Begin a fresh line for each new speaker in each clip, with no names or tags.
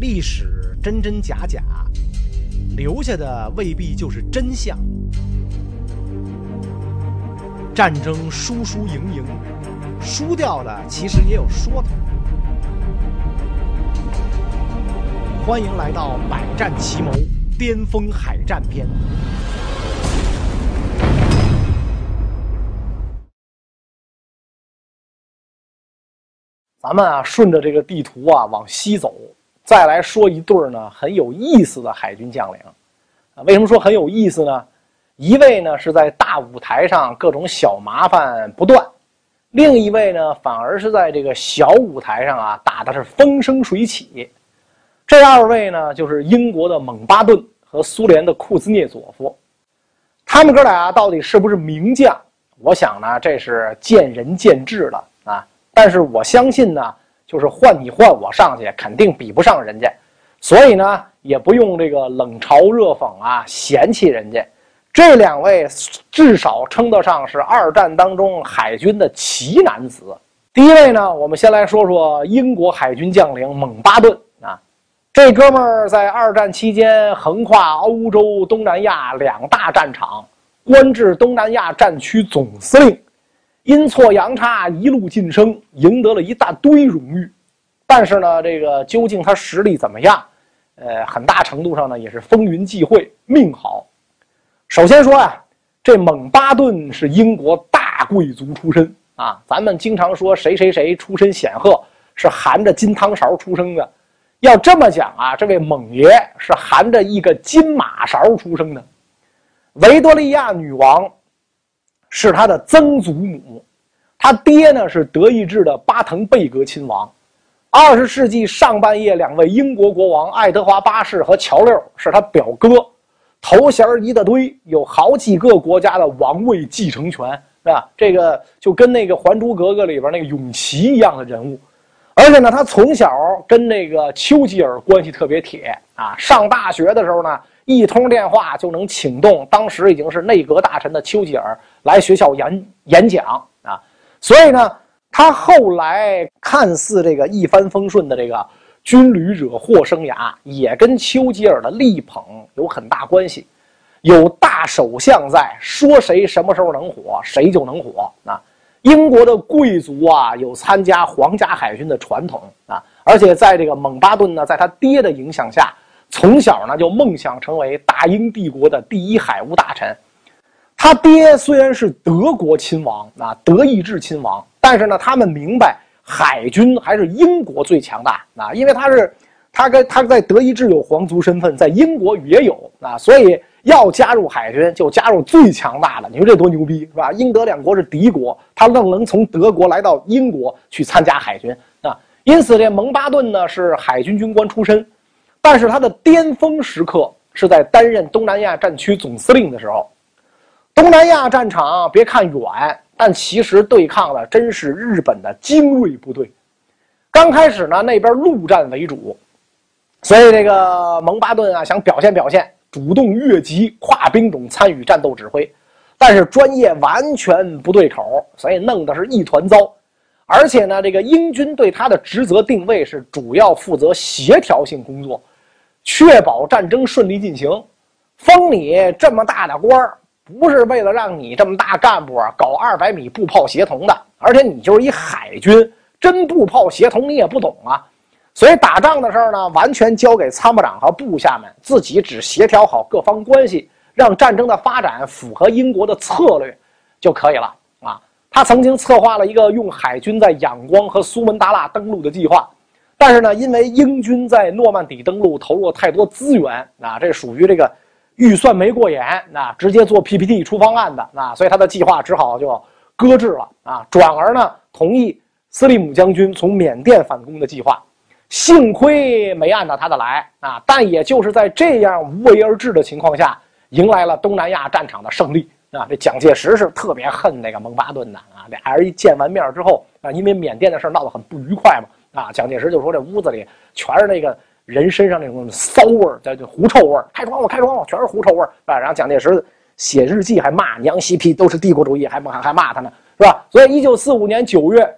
历史真真假假，留下的未必就是真相。战争输输赢赢，输掉的其实也有说头。欢迎来到《百战奇谋》巅峰海战篇。咱们啊，顺着这个地图啊往西走。再来说一对儿呢很有意思的海军将领，啊，为什么说很有意思呢？一位呢是在大舞台上各种小麻烦不断，另一位呢反而是在这个小舞台上啊打的是风生水起。这二位呢就是英国的蒙巴顿和苏联的库兹涅佐夫，他们哥俩到底是不是名将？我想呢这是见仁见智的啊，但是我相信呢。就是换你换我上去，肯定比不上人家，所以呢，也不用这个冷嘲热讽啊，嫌弃人家。这两位至少称得上是二战当中海军的奇男子。第一位呢，我们先来说说英国海军将领蒙巴顿啊，这哥们儿在二战期间横跨欧洲、东南亚两大战场，官至东南亚战区总司令。阴错阳差，一路晋升，赢得了一大堆荣誉。但是呢，这个究竟他实力怎么样？呃，很大程度上呢，也是风云际会，命好。首先说呀，这蒙巴顿是英国大贵族出身啊。咱们经常说谁谁谁出身显赫，是含着金汤勺出生的。要这么讲啊，这位蒙爷是含着一个金马勺出生的。维多利亚女王。是他的曾祖母，他爹呢是德意志的巴滕贝格亲王。二十世纪上半叶，两位英国国王爱德华八世和乔六是他表哥，头衔一大堆，有好几个国家的王位继承权，是吧？这个就跟那个《还珠格格》里边那个永琪一样的人物。而且呢，他从小跟那个丘吉尔关系特别铁啊。上大学的时候呢。一通电话就能请动当时已经是内阁大臣的丘吉尔来学校演演讲啊，所以呢，他后来看似这个一帆风顺的这个军旅惹祸生涯，也跟丘吉尔的力捧有很大关系。有大首相在，说谁什么时候能火，谁就能火啊。英国的贵族啊，有参加皇家海军的传统啊，而且在这个蒙巴顿呢，在他爹的影响下。从小呢就梦想成为大英帝国的第一海务大臣。他爹虽然是德国亲王啊，德意志亲王，但是呢，他们明白海军还是英国最强大啊，因为他是他跟他在德意志有皇族身份，在英国也有啊，所以要加入海军就加入最强大的。你说这多牛逼是吧？英德两国是敌国，他愣能从德国来到英国去参加海军啊，因此这蒙巴顿呢是海军军官出身。但是他的巅峰时刻是在担任东南亚战区总司令的时候。东南亚战场别看远，但其实对抗的真是日本的精锐部队。刚开始呢，那边陆战为主，所以这个蒙巴顿啊想表现表现，主动越级跨兵种参与战斗指挥，但是专业完全不对口，所以弄得是一团糟。而且呢，这个英军对他的职责定位是主要负责协调性工作。确保战争顺利进行，封你这么大的官儿，不是为了让你这么大干部啊搞二百米步炮协同的，而且你就是一海军，真步炮协同你也不懂啊，所以打仗的事儿呢，完全交给参谋长和部下们，自己只协调好各方关系，让战争的发展符合英国的策略就可以了啊。他曾经策划了一个用海军在仰光和苏门答腊登陆的计划。但是呢，因为英军在诺曼底登陆投入了太多资源，啊，这属于这个预算没过严，那直接做 PPT 出方案的，啊，所以他的计划只好就搁置了，啊，转而呢同意斯利姆将军从缅甸反攻的计划，幸亏没按照他的来，啊，但也就是在这样无为而治的情况下，迎来了东南亚战场的胜利，啊，这蒋介石是特别恨那个蒙巴顿的，啊，俩人一见完面之后，啊，因为缅甸的事闹得很不愉快嘛。啊，蒋介石就说这屋子里全是那个人身上那种骚味儿，叫狐臭味儿，开窗户，开窗户，全是狐臭味儿，啊。然后蒋介石写日记还骂娘西皮都是帝国主义，还还还骂他呢，是吧？所以，一九四五年九月，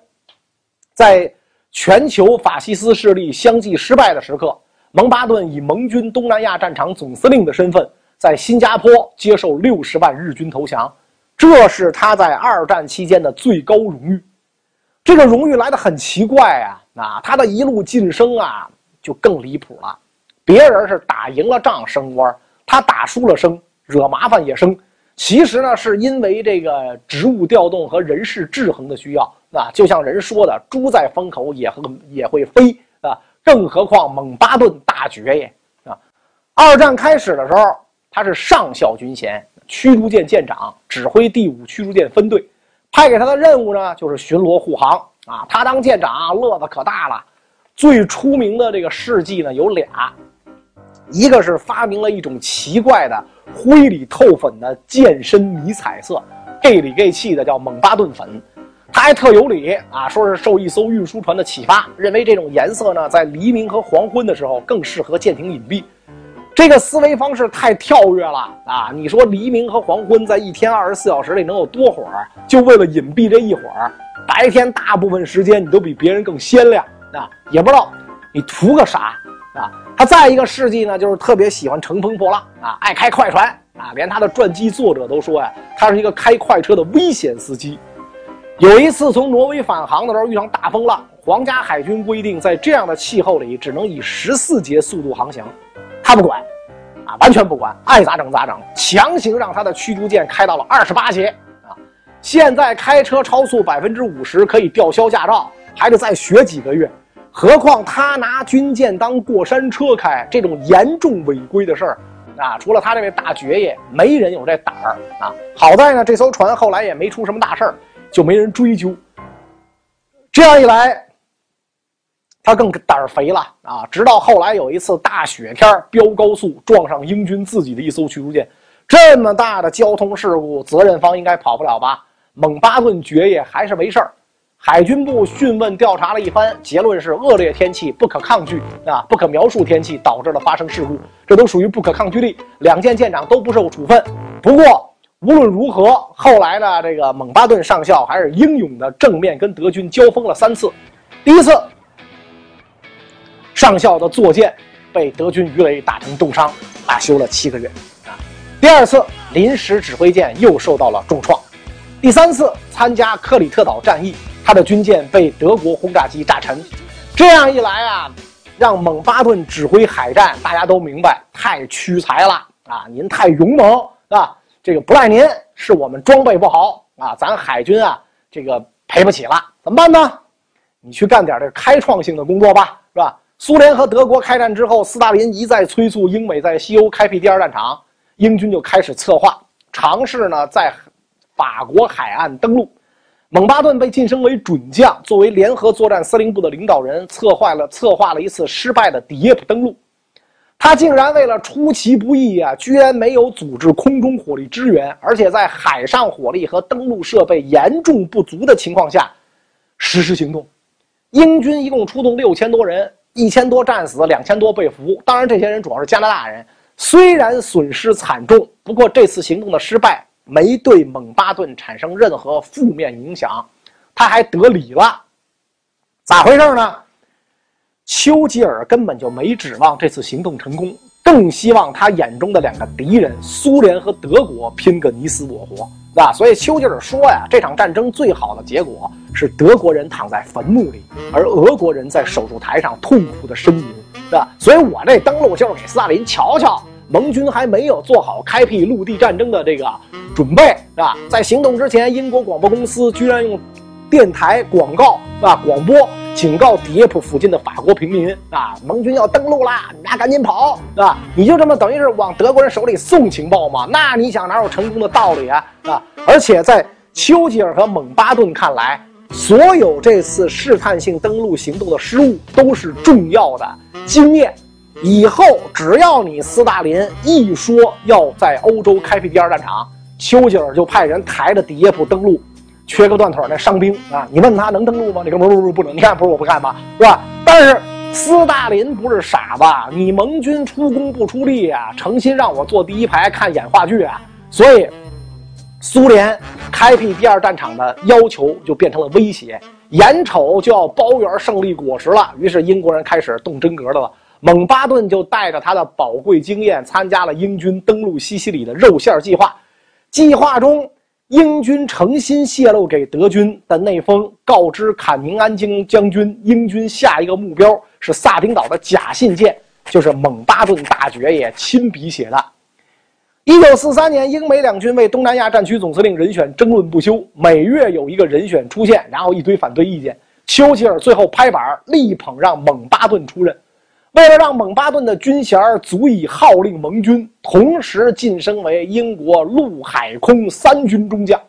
在全球法西斯势力相继失败的时刻，蒙巴顿以盟军东南亚战场总司令的身份，在新加坡接受六十万日军投降，这是他在二战期间的最高荣誉。这个荣誉来的很奇怪啊！啊，他的一路晋升啊，就更离谱了。别人是打赢了仗升官，他打输了升，惹麻烦也升。其实呢，是因为这个职务调动和人事制衡的需要。啊，就像人说的，“猪在风口也会也会飞”啊，更何况蒙巴顿大爵爷啊。二战开始的时候，他是上校军衔，驱逐舰舰长，指挥第五驱逐舰分队。派给他的任务呢，就是巡逻护航啊。他当舰长乐子可大了，最出名的这个事迹呢有俩，一个是发明了一种奇怪的灰里透粉的健身迷彩色，gay 里 gay 气的叫蒙巴顿粉。他还特有理啊，说是受一艘运输船的启发，认为这种颜色呢在黎明和黄昏的时候更适合舰艇隐蔽。这个思维方式太跳跃了啊！你说黎明和黄昏在一天二十四小时里能有多会儿？就为了隐蔽这一会儿，白天大部分时间你都比别人更鲜亮啊！也不知道你图个啥啊！他再一个事迹呢，就是特别喜欢乘风破浪啊，爱开快船啊，连他的传记作者都说呀，他是一个开快车的危险司机。有一次从挪威返航的时候遇上大风浪，皇家海军规定在这样的气候里只能以十四节速度航行。他不管，啊，完全不管，爱咋整咋整，强行让他的驱逐舰开到了二十八节！现在开车超速百分之五十可以吊销驾照，还得再学几个月。何况他拿军舰当过山车开，这种严重违规的事儿，啊，除了他这位大爵爷，没人有这胆儿啊！好在呢，这艘船后来也没出什么大事儿，就没人追究。这样一来。他更胆儿肥了啊！直到后来有一次大雪天飙高速撞上英军自己的一艘驱逐舰，这么大的交通事故，责任方应该跑不了吧？蒙巴顿爵爷还是没事儿。海军部讯问调查了一番，结论是恶劣天气不可抗拒啊，不可描述天气导致了发生事故，这都属于不可抗拒力。两舰舰长都不受处分。不过无论如何，后来呢，这个蒙巴顿上校还是英勇的正面跟德军交锋了三次，第一次。上校的坐舰被德军鱼雷打成重伤，罢休了七个月。啊，第二次临时指挥舰又受到了重创。第三次参加克里特岛战役，他的军舰被德国轰炸机炸沉。这样一来啊，让蒙巴顿指挥海战，大家都明白太屈才了啊！您太勇猛啊！这个不赖您，是我们装备不好啊！咱海军啊，这个赔不起了，怎么办呢？你去干点这开创性的工作吧，是吧？苏联和德国开战之后，斯大林一再催促英美在西欧开辟第二战场，英军就开始策划尝试呢在法国海岸登陆。蒙巴顿被晋升为准将，作为联合作战司令部的领导人，策划了策划了一次失败的迪耶普登陆。他竟然为了出其不意啊，居然没有组织空中火力支援，而且在海上火力和登陆设备严重不足的情况下实施行动。英军一共出动六千多人。一千多战死，两千多被俘。当然，这些人主要是加拿大人。虽然损失惨重，不过这次行动的失败没对蒙巴顿产生任何负面影响，他还得理了。咋回事呢？丘吉尔根本就没指望这次行动成功，更希望他眼中的两个敌人苏联和德国拼个你死我活。啊，所以丘吉尔说呀，这场战争最好的结果是德国人躺在坟墓里，而俄国人在手术台上痛苦的呻吟，是吧？所以我这登陆就是给斯大林瞧瞧，盟军还没有做好开辟陆地战争的这个准备，是吧？在行动之前，英国广播公司居然用电台广告，是吧？广播。警告迪耶普附近的法国平民啊，盟军要登陆啦，你俩赶紧跑，是吧？你就这么等于是往德国人手里送情报吗？那你想哪有成功的道理啊？啊！而且在丘吉尔和蒙巴顿看来，所有这次试探性登陆行动的失误都是重要的经验。以后只要你斯大林一说要在欧洲开辟第二战场，丘吉尔就派人抬着迪耶普登陆。缺个断腿那伤兵啊！你问他能登陆吗？你说不不不不能。你看不是我不干吗？是吧？但是斯大林不是傻子，你盟军出工不出力啊，诚心让我坐第一排看演话剧啊！所以，苏联开辟第二战场的要求就变成了威胁，眼瞅就要包圆胜利果实了。于是英国人开始动真格的了。蒙巴顿就带着他的宝贵经验，参加了英军登陆西西里的肉馅计划。计划中，英军诚心泄露给德军的那封告知坎宁安将将军英军下一个目标是萨丁岛的假信件，就是蒙巴顿大爵爷亲笔写的。一九四三年，英美两军为东南亚战区总司令人选争论不休，每月有一个人选出现，然后一堆反对意见。丘吉尔最后拍板力捧让蒙巴顿出任。为了让蒙巴顿的军衔足以号令盟军，同时晋升为英国陆海空三军中将，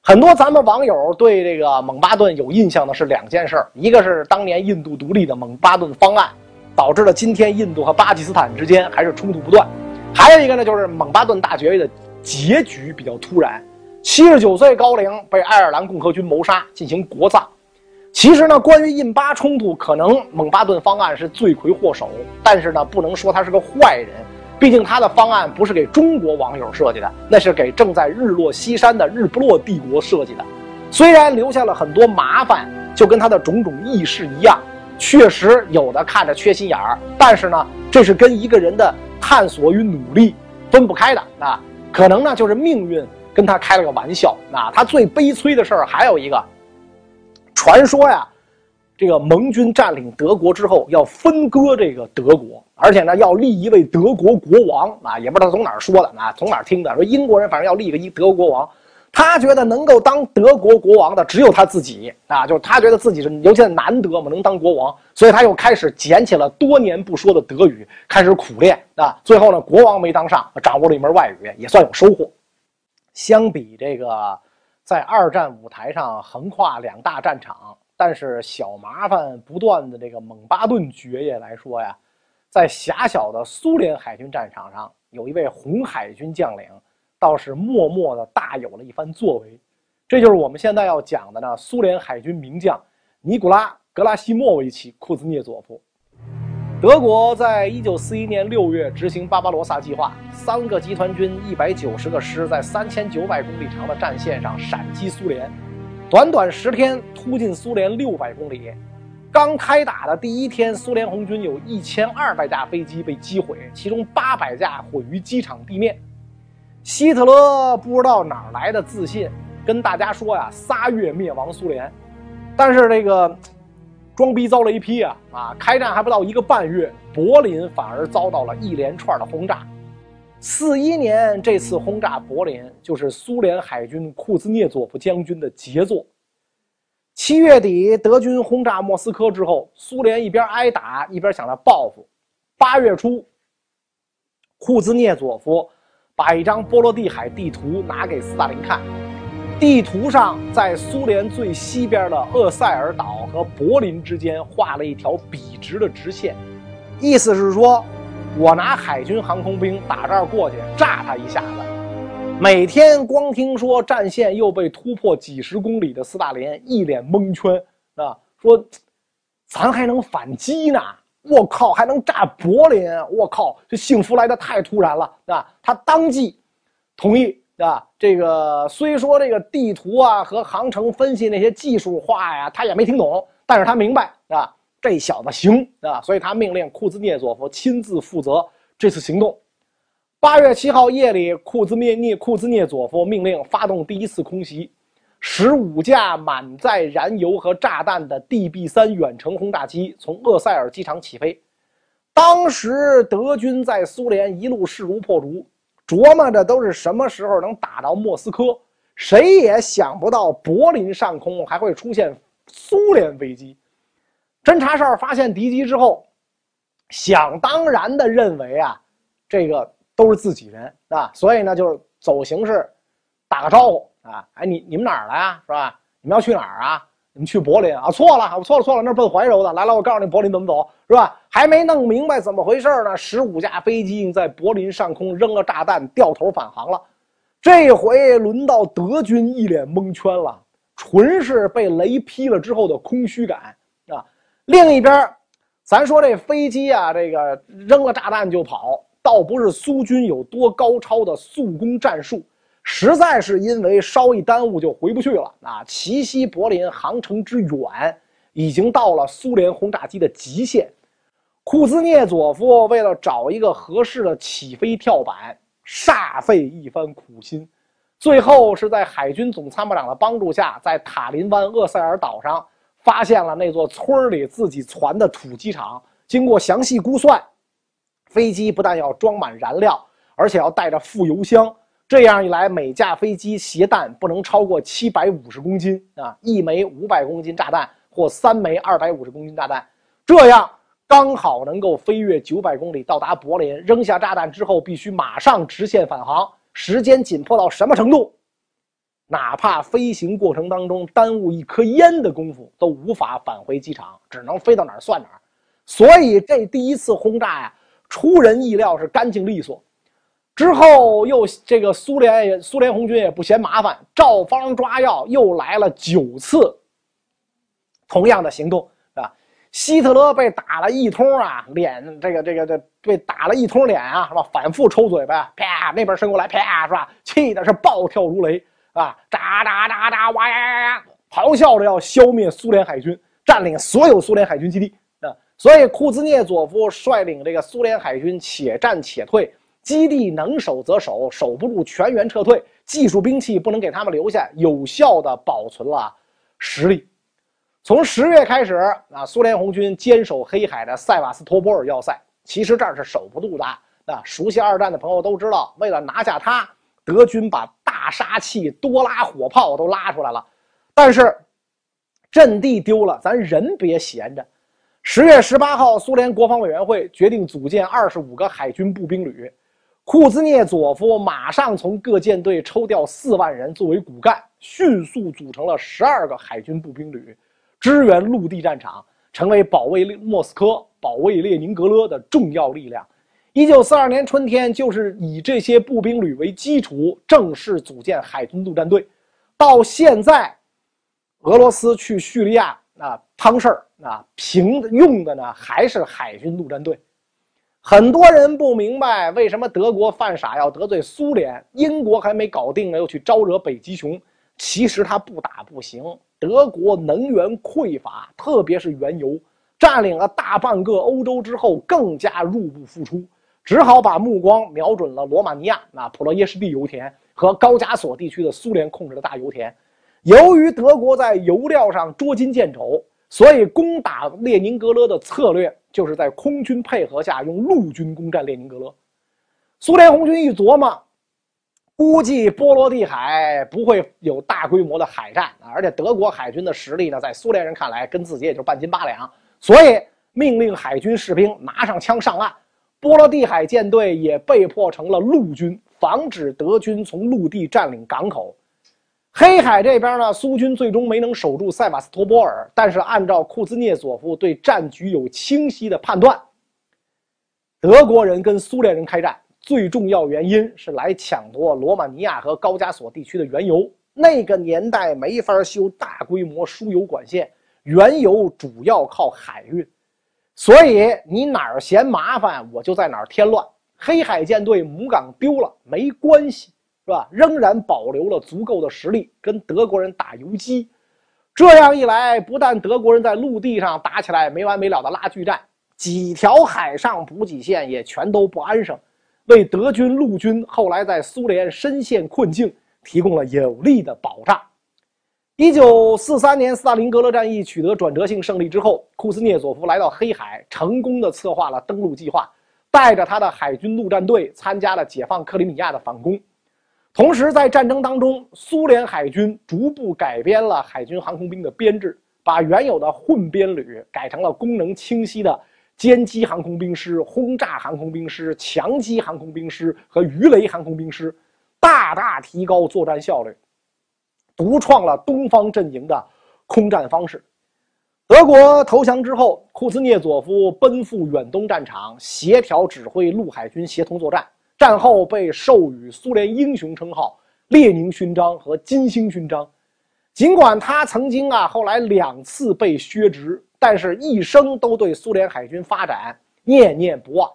很多咱们网友对这个蒙巴顿有印象的是两件事一个是当年印度独立的蒙巴顿方案，导致了今天印度和巴基斯坦之间还是冲突不断；还有一个呢，就是蒙巴顿大爵位的结局比较突然，七十九岁高龄被爱尔兰共和军谋杀进行国葬。其实呢，关于印巴冲突，可能蒙巴顿方案是罪魁祸首，但是呢，不能说他是个坏人，毕竟他的方案不是给中国网友设计的，那是给正在日落西山的日不落帝国设计的。虽然留下了很多麻烦，就跟他的种种轶事一样，确实有的看着缺心眼儿，但是呢，这是跟一个人的探索与努力分不开的啊。可能呢，就是命运跟他开了个玩笑啊。他最悲催的事儿还有一个。传说呀，这个盟军占领德国之后要分割这个德国，而且呢要立一位德国国王啊，也不知道从哪儿说的啊，从哪儿听的，说英国人反正要立个一德国国王，他觉得能够当德国国王的只有他自己啊，就是他觉得自己是尤其是难得嘛，能当国王，所以他又开始捡起了多年不说的德语，开始苦练啊，最后呢国王没当上，掌握了一门外语，也算有收获。相比这个。在二战舞台上横跨两大战场，但是小麻烦不断的这个蒙巴顿爵爷来说呀，在狭小的苏联海军战场上，有一位红海军将领，倒是默默的大有了一番作为。这就是我们现在要讲的呢，苏联海军名将尼古拉·格拉西莫维奇·库兹涅佐夫。德国在一九四一年六月执行巴巴罗萨计划，三个集团军、一百九十个师在三千九百公里长的战线上闪击苏联，短短十天突进苏联六百公里。刚开打的第一天，苏联红军有一千二百架飞机被击毁，其中八百架毁于机场地面。希特勒不知道哪来的自信，跟大家说呀：“仨月灭亡苏联。”但是这个。装逼遭雷劈啊！啊，开战还不到一个半月，柏林反而遭到了一连串的轰炸。四一年这次轰炸柏林，就是苏联海军库兹涅佐夫将军的杰作。七月底，德军轰炸莫斯科之后，苏联一边挨打一边想着报复。八月初，库兹涅佐夫把一张波罗的海地图拿给斯大林看。地图上，在苏联最西边的厄塞尔岛和柏林之间画了一条笔直的直线，意思是说，我拿海军航空兵打这儿过去，炸他一下子。每天光听说战线又被突破几十公里的斯大林一脸蒙圈啊，说，咱还能反击呢？我靠，还能炸柏林？我靠，这幸福来的太突然了啊！他当即同意。啊，这个虽说这个地图啊和航程分析那些技术话呀，他也没听懂，但是他明白啊，这小子行啊，所以他命令库兹涅佐夫亲自负责这次行动。八月七号夜里，库兹涅涅库兹涅佐夫命令发动第一次空袭，十五架满载燃油和炸弹的 DB 三远程轰炸机从厄塞尔机场起飞。当时德军在苏联一路势如破竹。琢磨着都是什么时候能打到莫斯科，谁也想不到柏林上空还会出现苏联飞机。侦察哨发现敌机之后，想当然的认为啊，这个都是自己人啊，所以呢就是走形式，打个招呼啊，哎你你们哪儿来啊，是吧？你们要去哪儿啊？你们去柏林啊？错了，我错了错了，那奔怀柔的。来了，我告诉你，柏林怎么走，是吧？还没弄明白怎么回事呢，十五架飞机在柏林上空扔了炸弹，掉头返航了。这回轮到德军一脸蒙圈了，纯是被雷劈了之后的空虚感啊。另一边，咱说这飞机啊，这个扔了炸弹就跑，倒不是苏军有多高超的速攻战术。实在是因为稍一耽误就回不去了啊！奇西柏林航程之远，已经到了苏联轰炸机的极限。库兹涅佐夫为了找一个合适的起飞跳板，煞费一番苦心，最后是在海军总参谋长的帮助下，在塔林湾厄塞尔岛上发现了那座村里自己攒的土机场。经过详细估算，飞机不但要装满燃料，而且要带着副油箱。这样一来，每架飞机携弹不能超过七百五十公斤啊，一枚五百公斤炸弹或三枚二百五十公斤炸弹，这样。刚好能够飞越九百公里到达柏林，扔下炸弹之后必须马上直线返航，时间紧迫到什么程度？哪怕飞行过程当中耽误一颗烟的功夫，都无法返回机场，只能飞到哪儿算哪儿。所以这第一次轰炸呀，出人意料是干净利索。之后又这个苏联也苏联红军也不嫌麻烦，照方抓药，又来了九次同样的行动啊。希特勒被打了一通啊，脸这个这个这被打了一通脸啊，是吧？反复抽嘴巴，啪，那边伸过来，啪，是吧？气的是暴跳如雷啊，喳喳喳喳，哇呀呀呀，咆哮着要消灭苏联海军，占领所有苏联海军基地啊。所以库兹涅佐夫率领这个苏联海军且战且退，基地能守则守，守不住全员撤退，技术兵器不能给他们留下，有效的保存了实力。从十月开始啊，苏联红军坚守黑海的塞瓦斯托波尔要塞，其实这儿是守不住的。啊，熟悉二战的朋友都知道，为了拿下它，德军把大杀器、多拉火炮都拉出来了。但是，阵地丢了，咱人别闲着。十月十八号，苏联国防委员会决定组建二十五个海军步兵旅，库兹涅佐夫马上从各舰队抽调四万人作为骨干，迅速组成了十二个海军步兵旅。支援陆地战场，成为保卫莫斯科、保卫列宁格勒的重要力量。一九四二年春天，就是以这些步兵旅为基础，正式组建海军陆战队。到现在，俄罗斯去叙利亚啊趟事儿啊，平用的呢还是海军陆战队。很多人不明白为什么德国犯傻要得罪苏联，英国还没搞定呢，又去招惹北极熊。其实他不打不行。德国能源匮乏，特别是原油，占领了大半个欧洲之后，更加入不敷出，只好把目光瞄准了罗马尼亚那普罗耶什地油田和高加索地区的苏联控制的大油田。由于德国在油料上捉襟见肘，所以攻打列宁格勒的策略就是在空军配合下用陆军攻占列宁格勒。苏联红军一琢磨。估计波罗的海不会有大规模的海战啊，而且德国海军的实力呢，在苏联人看来跟自己也就半斤八两，所以命令海军士兵拿上枪上岸。波罗的海舰队也被迫成了陆军，防止德军从陆地占领港口。黑海这边呢，苏军最终没能守住塞瓦斯托波尔，但是按照库兹涅佐夫对战局有清晰的判断，德国人跟苏联人开战。最重要原因是来抢夺罗马尼亚和高加索地区的原油。那个年代没法修大规模输油管线，原油主要靠海运，所以你哪儿嫌麻烦，我就在哪儿添乱。黑海舰队母港丢了没关系，是吧？仍然保留了足够的实力跟德国人打游击。这样一来，不但德国人在陆地上打起来没完没了的拉锯战，几条海上补给线也全都不安生。为德军陆军后来在苏联深陷困境提供了有力的保障。一九四三年斯大林格勒战役取得转折性胜利之后，库斯涅佐夫来到黑海，成功的策划了登陆计划，带着他的海军陆战队参加了解放克里米亚的反攻。同时，在战争当中，苏联海军逐步改编了海军航空兵的编制，把原有的混编旅改成了功能清晰的。歼击航空兵师、轰炸航空兵师、强击航空兵师和鱼雷航空兵师，大大提高作战效率，独创了东方阵营的空战方式。德国投降之后，库兹涅佐夫奔赴远东战场，协调指挥陆海军协同作战。战后被授予苏联英雄称号、列宁勋章和金星勋章。尽管他曾经啊，后来两次被削职。但是，一生都对苏联海军发展念念不忘。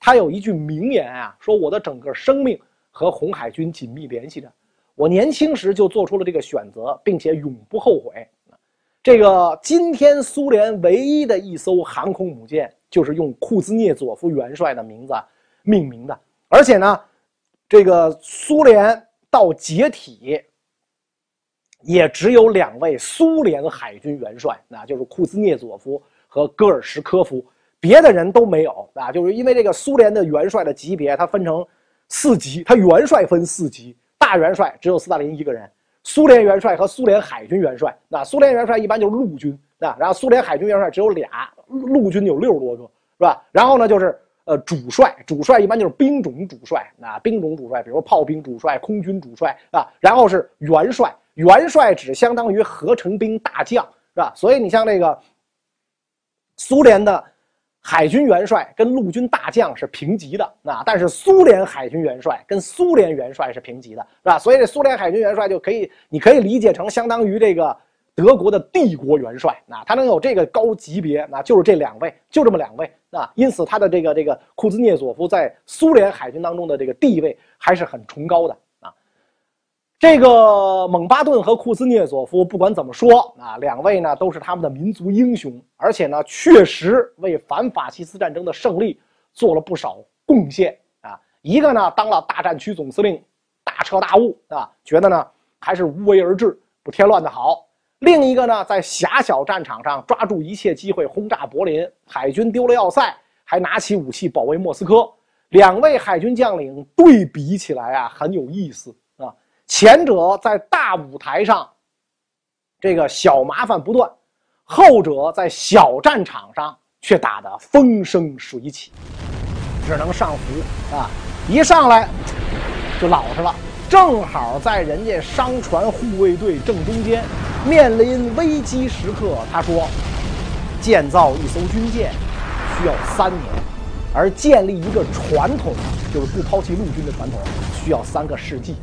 他有一句名言啊，说：“我的整个生命和红海军紧密联系着。我年轻时就做出了这个选择，并且永不后悔。”这个今天苏联唯一的一艘航空母舰就是用库兹涅佐夫元帅的名字命名的。而且呢，这个苏联到解体，也只有两位苏联海军元帅，那就是库兹涅佐夫和戈尔什科夫，别的人都没有啊。就是因为这个苏联的元帅的级别，它分成四级，它元帅分四级，大元帅只有斯大林一个人，苏联元帅和苏联海军元帅，那苏联元帅一般就是陆军，啊，然后苏联海军元帅只有俩，陆军有六十多个，是吧？然后呢，就是。呃，主帅，主帅一般就是兵种主帅啊，兵种主帅，比如炮兵主帅、空军主帅啊，然后是元帅，元帅只相当于合成兵大将，是吧？所以你像这个苏联的海军元帅跟陆军大将是平级的啊，但是苏联海军元帅跟苏联元帅是平级的，是吧？所以这苏联海军元帅就可以，你可以理解成相当于这个。德国的帝国元帅，那他能有这个高级别，那就是这两位，就这么两位，啊，因此他的这个这个库兹涅佐夫在苏联海军当中的这个地位还是很崇高的啊。这个蒙巴顿和库兹涅佐夫不管怎么说啊，两位呢都是他们的民族英雄，而且呢确实为反法西斯战争的胜利做了不少贡献啊。一个呢当了大战区总司令，大彻大悟啊，觉得呢还是无为而治，不添乱的好。另一个呢，在狭小战场上抓住一切机会轰炸柏林，海军丢了要塞，还拿起武器保卫莫斯科。两位海军将领对比起来啊，很有意思啊。前者在大舞台上，这个小麻烦不断；后者在小战场上却打得风生水起，只能上浮啊！一上来就老实了，正好在人家商船护卫队正中间。面临危机时刻，他说：“建造一艘军舰需要三年，而建立一个传统，就是不抛弃陆军的传统，需要三个世纪。”